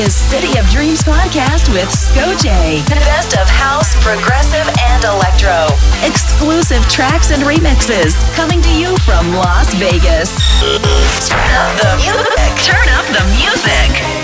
is City of Dreams podcast with Scoche. The best of house, progressive, and electro. Exclusive tracks and remixes coming to you from Las Vegas. Turn up the music. Turn up the music.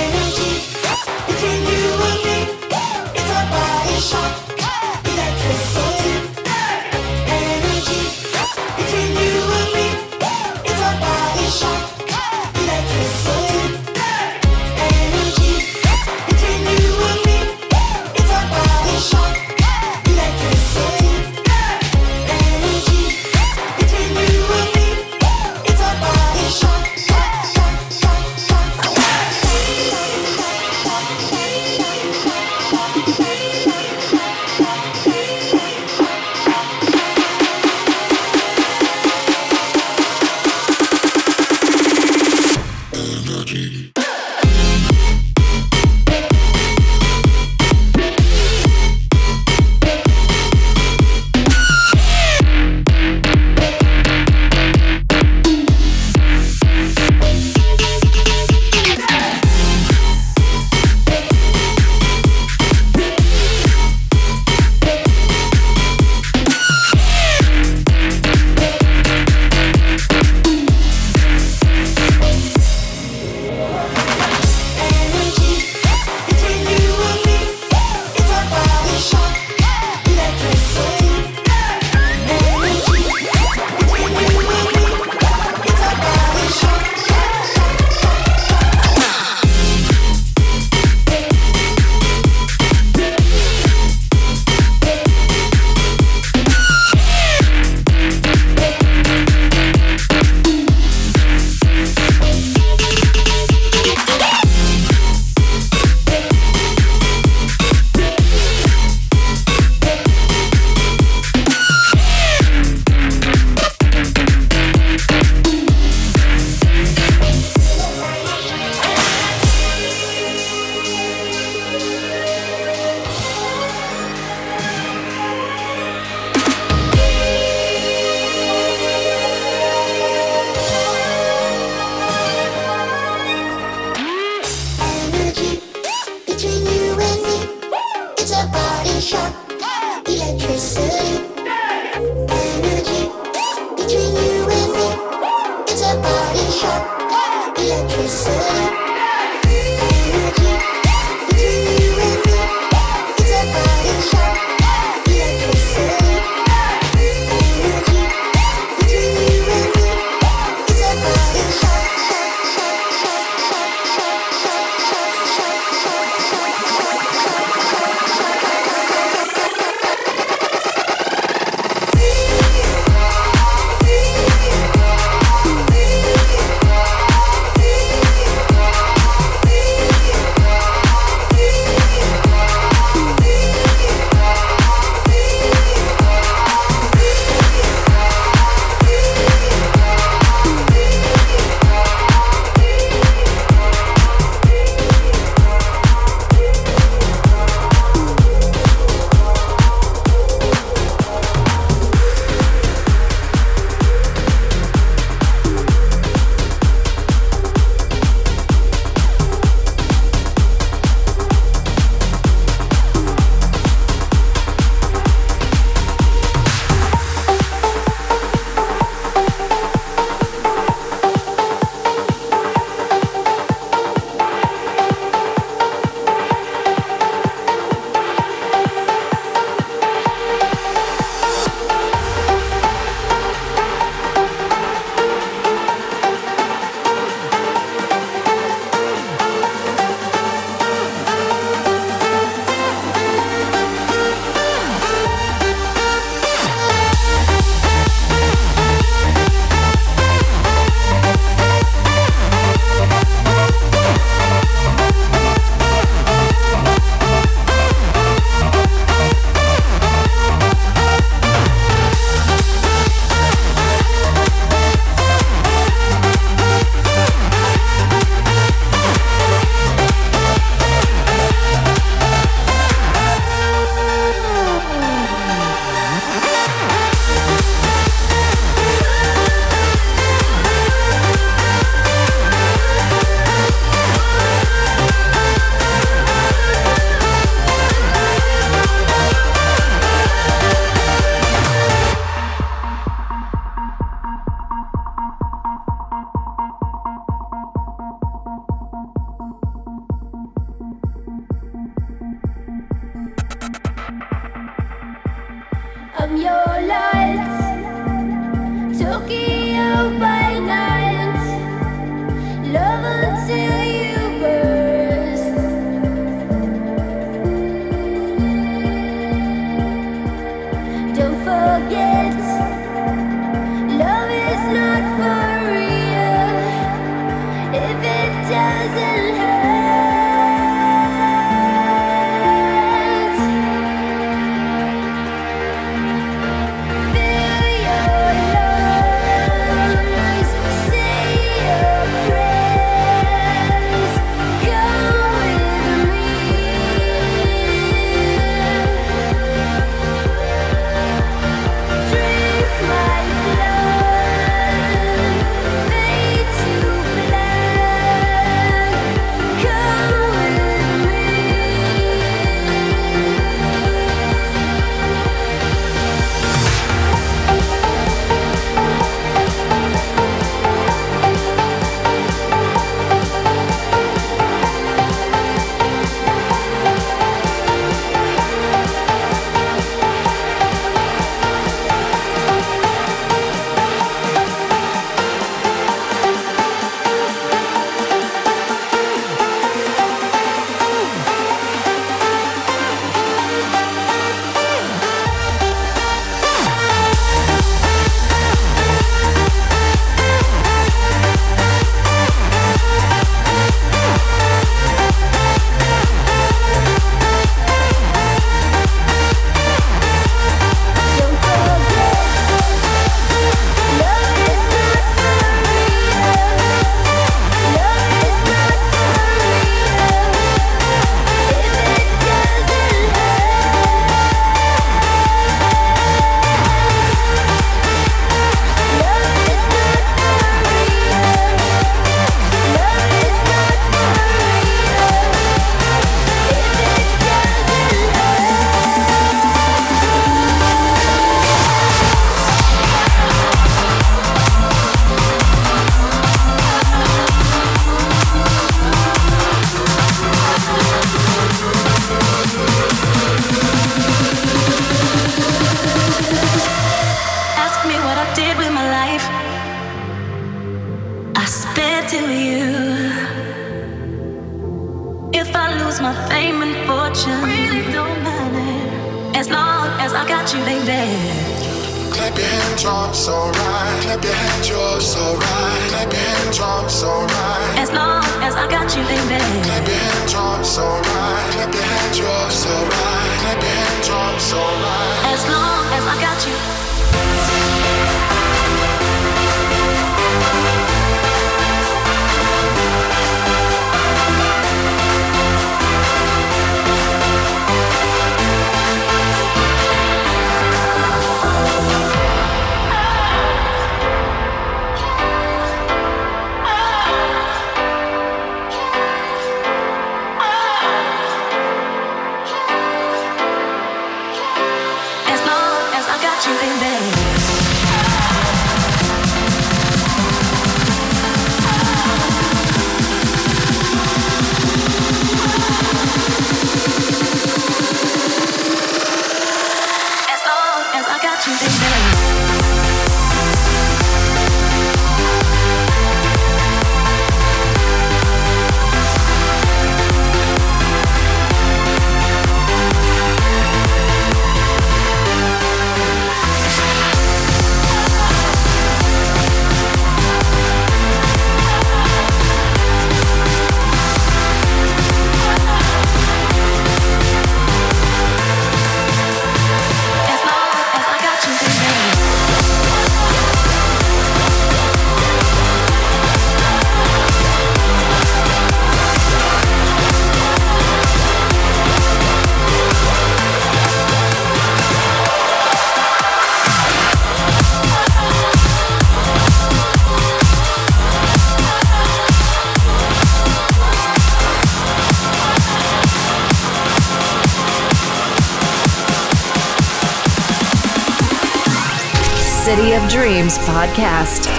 Dreams podcast.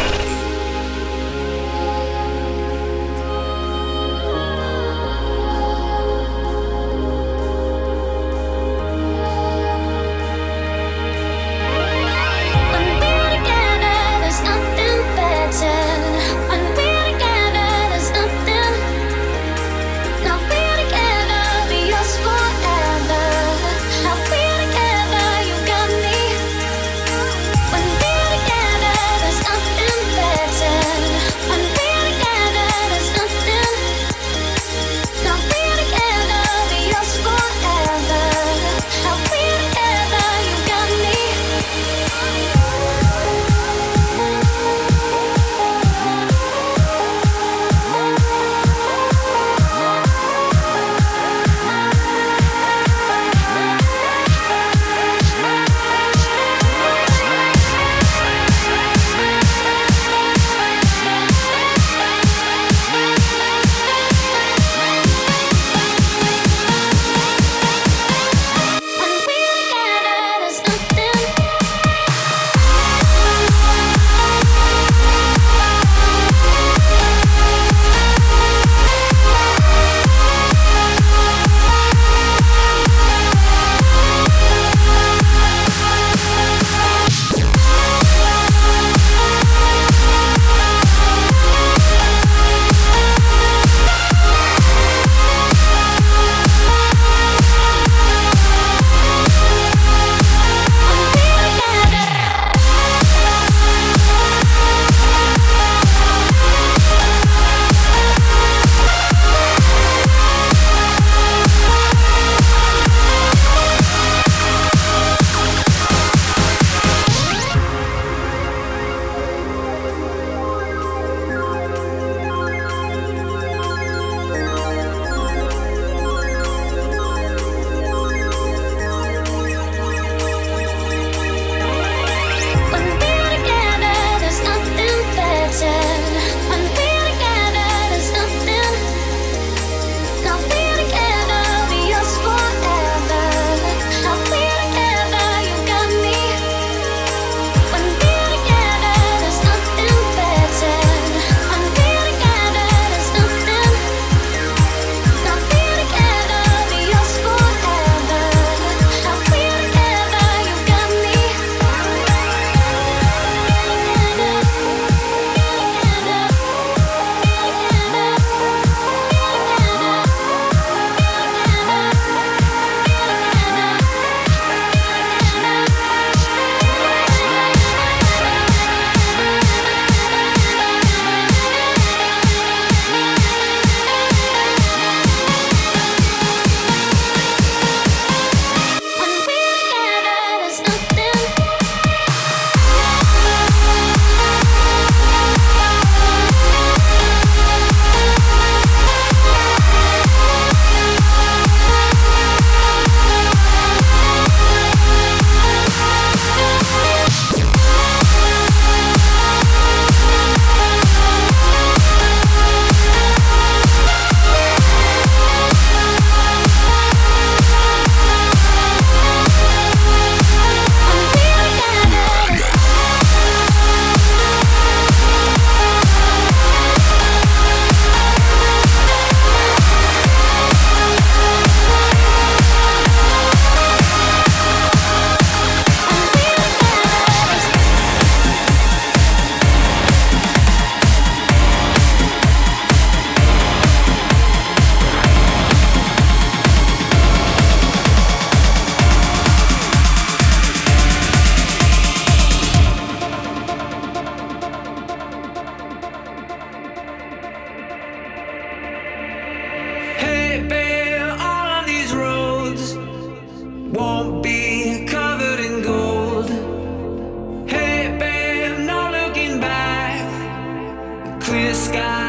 sky.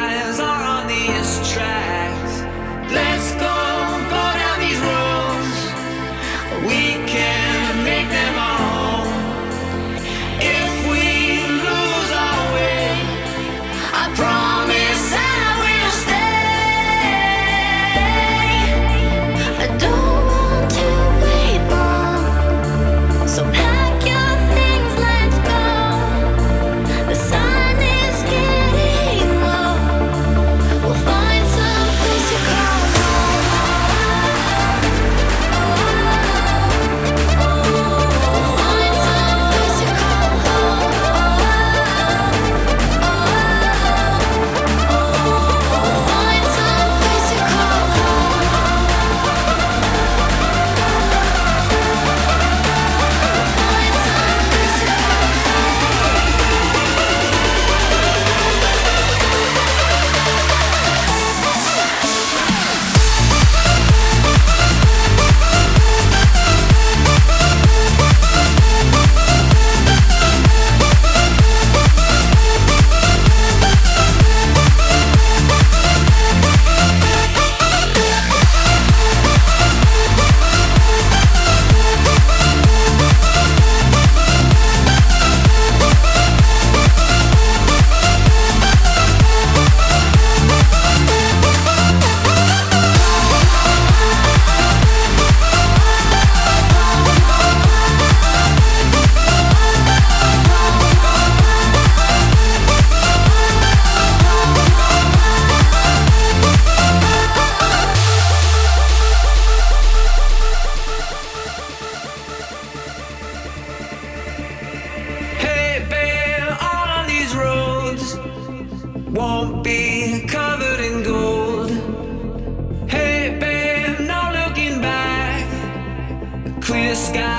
sky.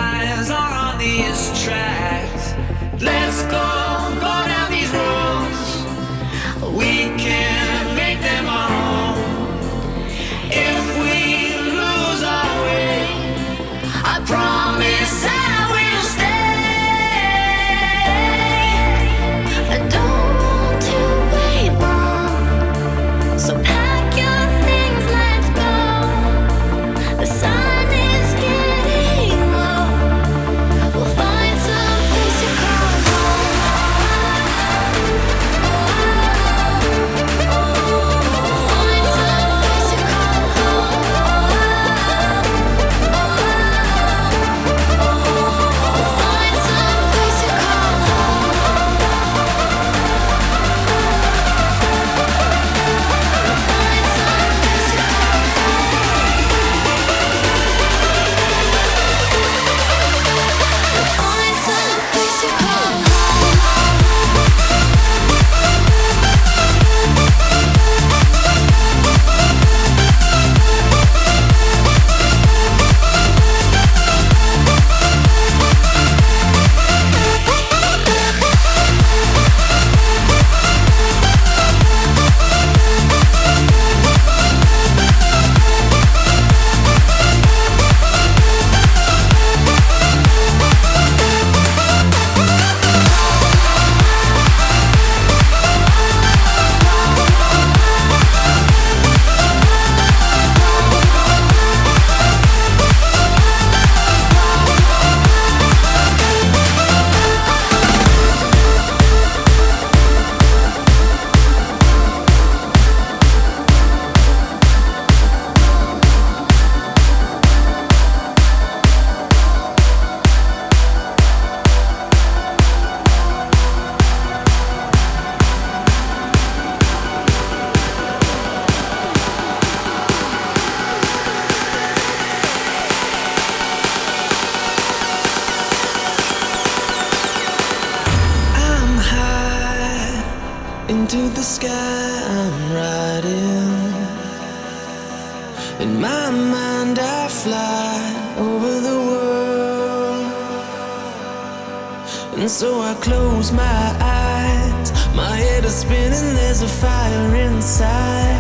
spinning, there's a fire inside.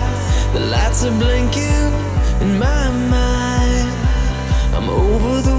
The lights are blinking in my mind. I'm over the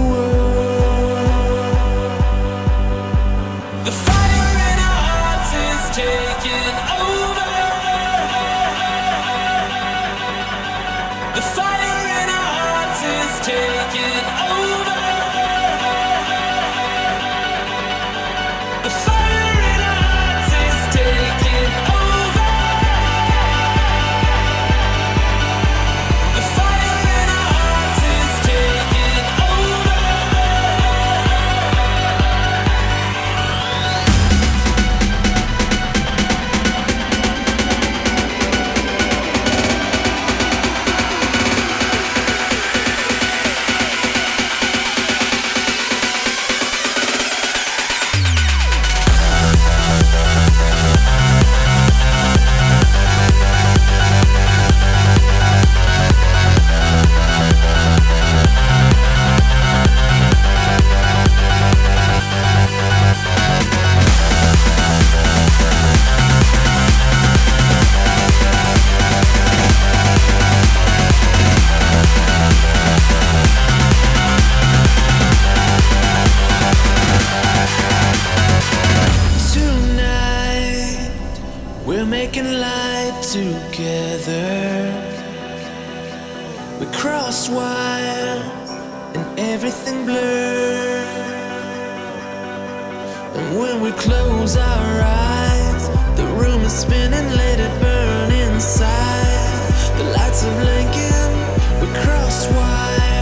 Dark and light together. We cross wire and everything blurs. And when we close our eyes, the room is spinning, let it burn inside. The lights are blinking, we cross wire.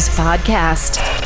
Podcast.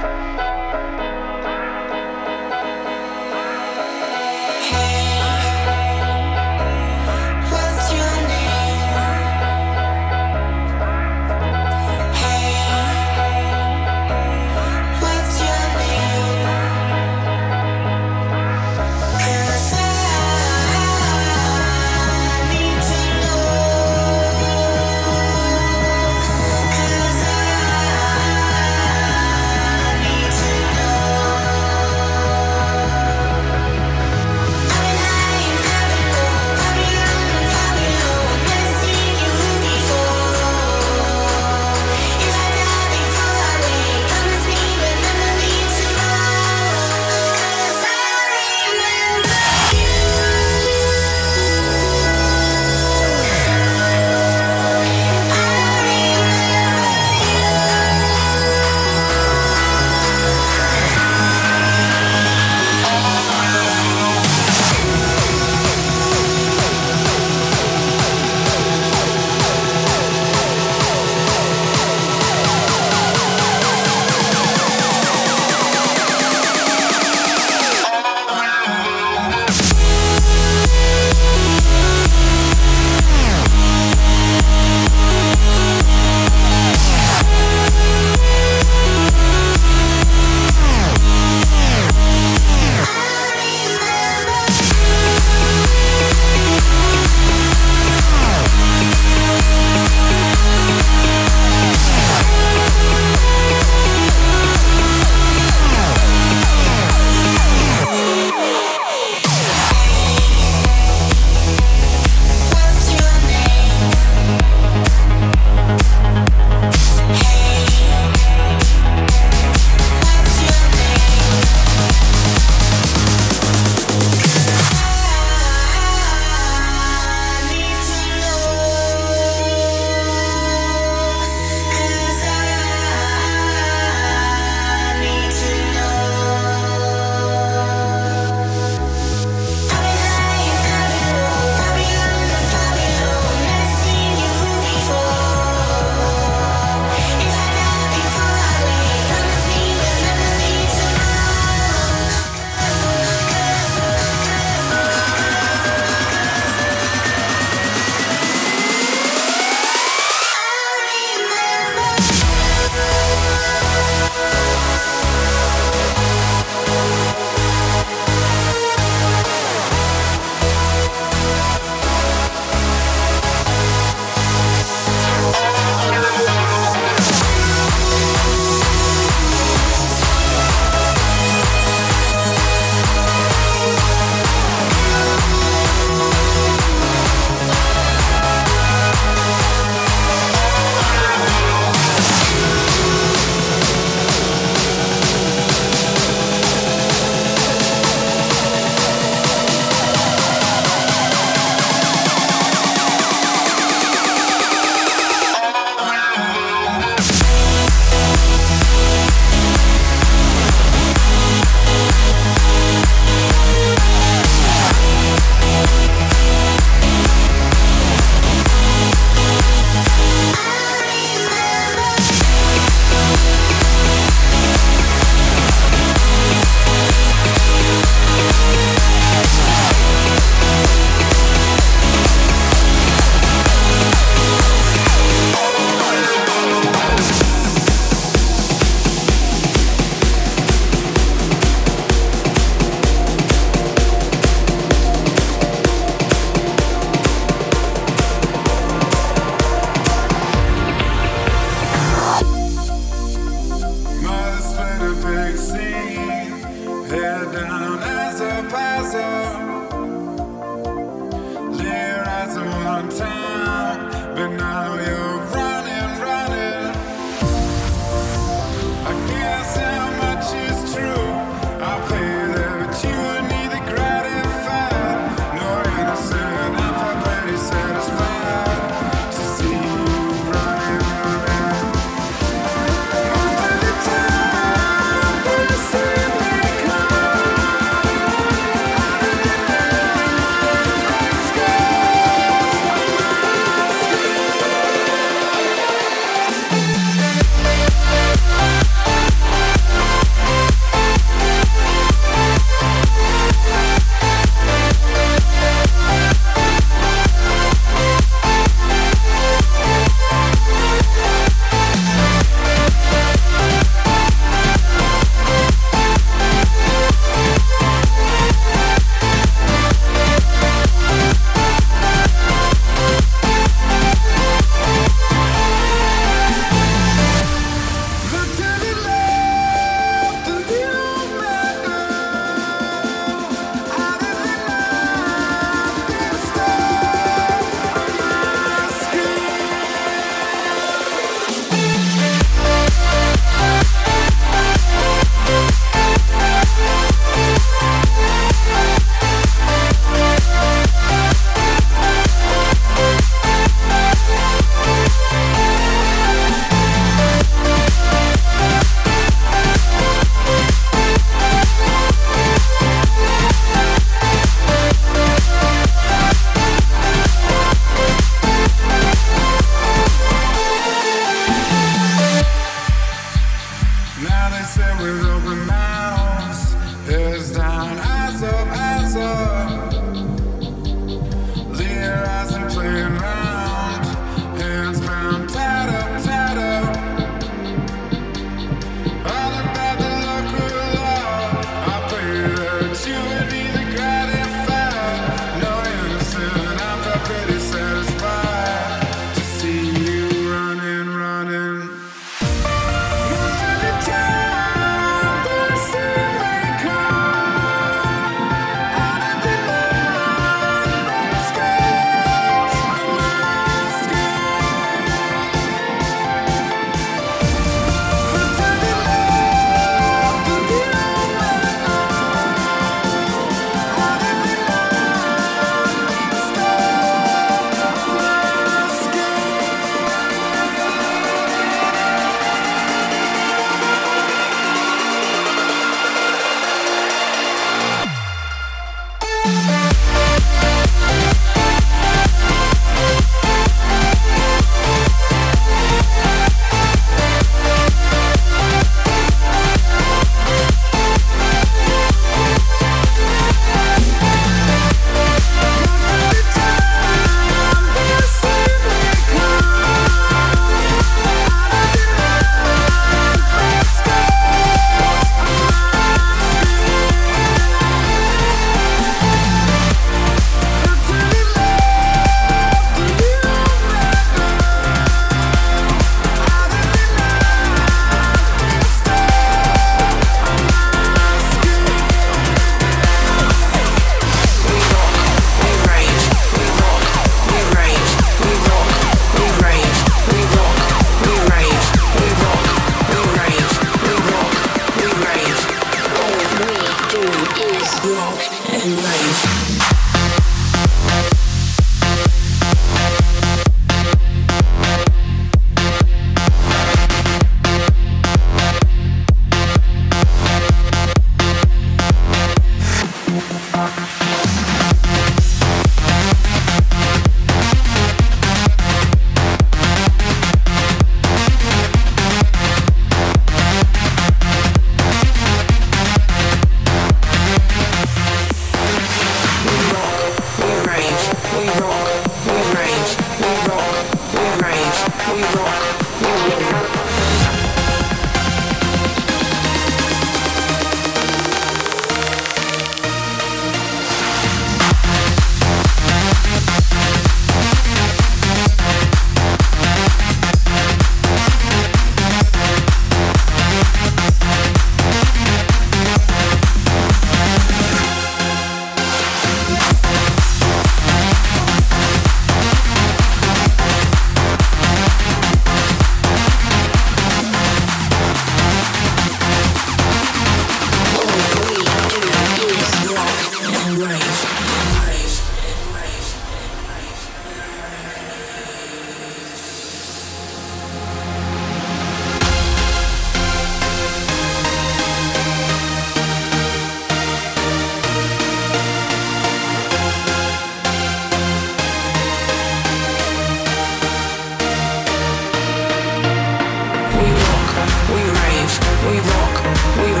Turn it up. Now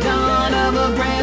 dawn of a brand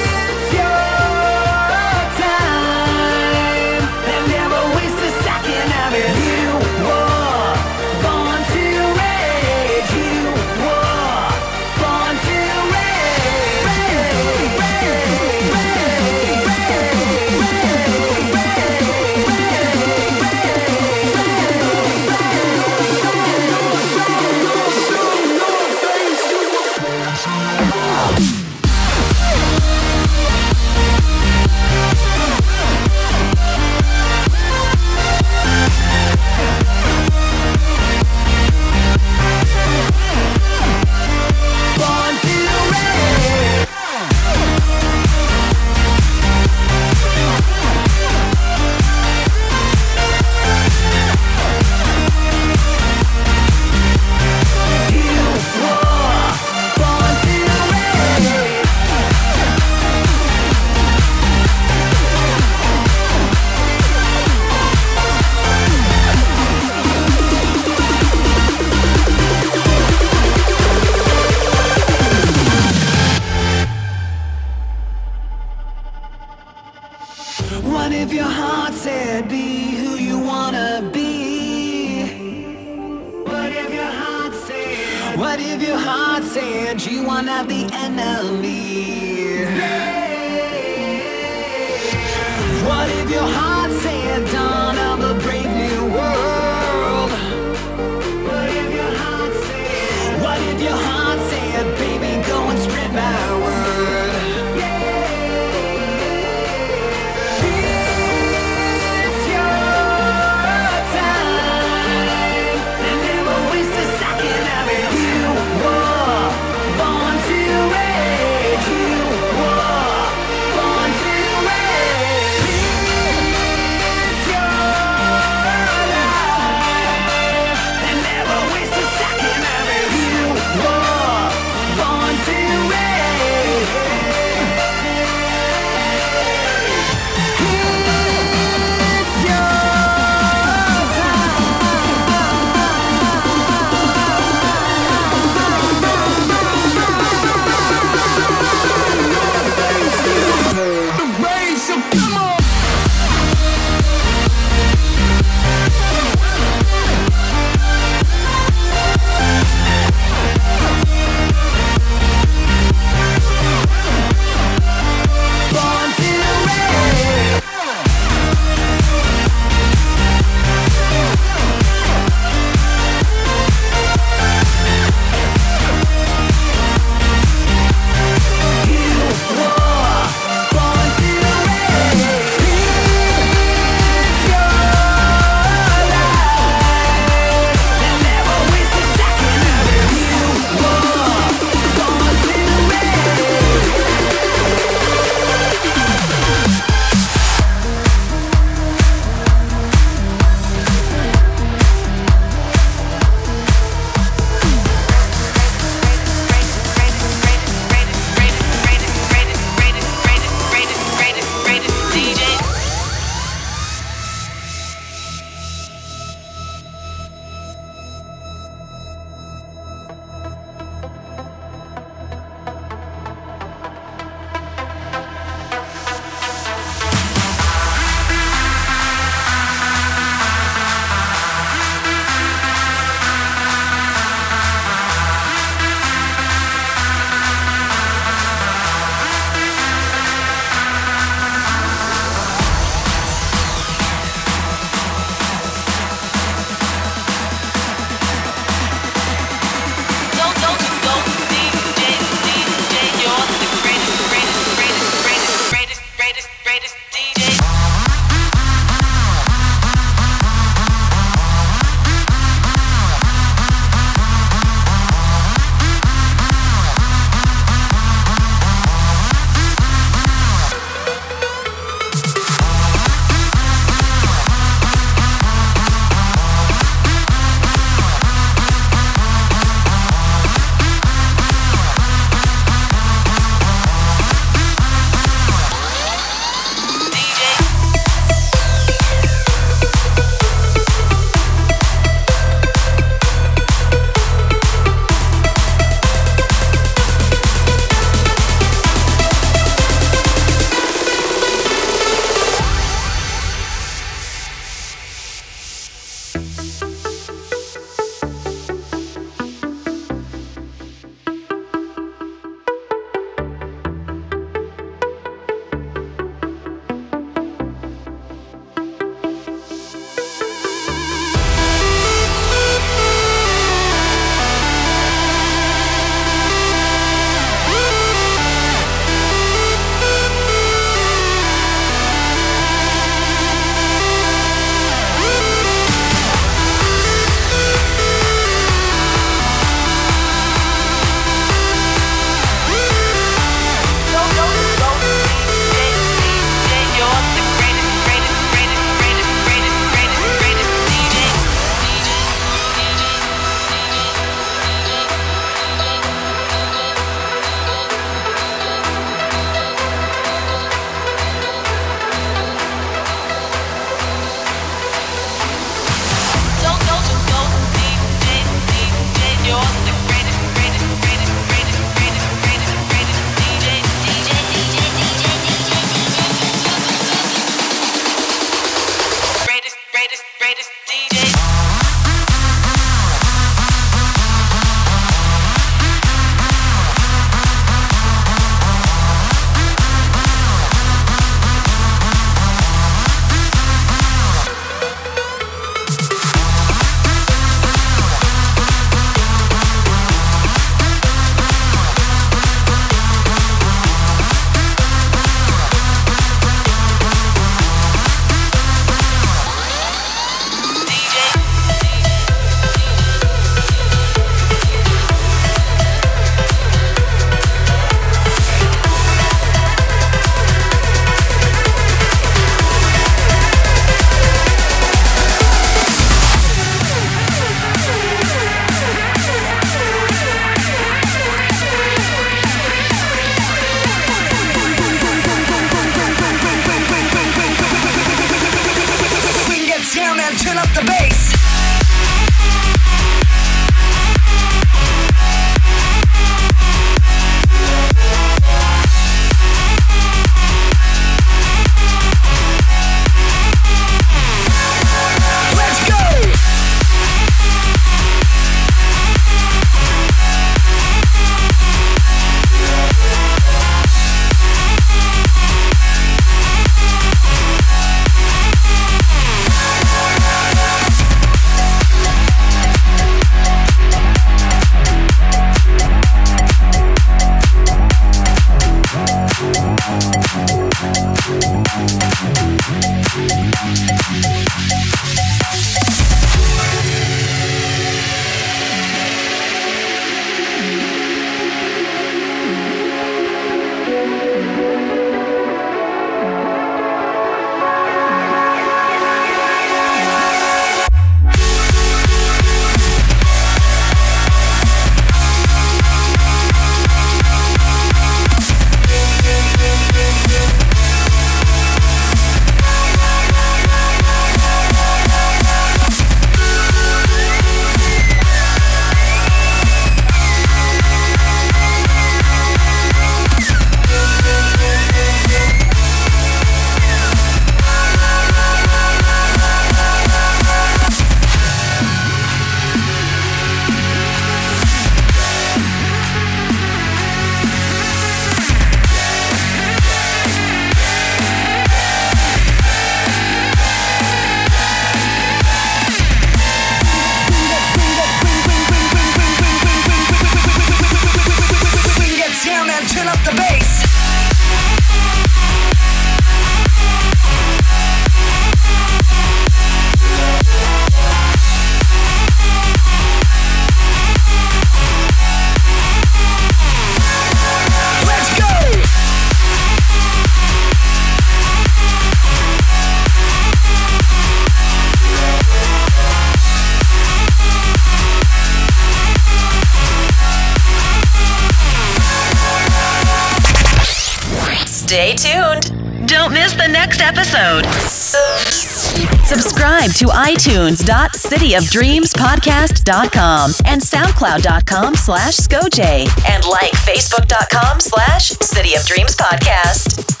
iTunes.cityofdreamspodcast.com and SoundCloud.com slash ScoJ and like Facebook.com slash City of Dreams Podcast.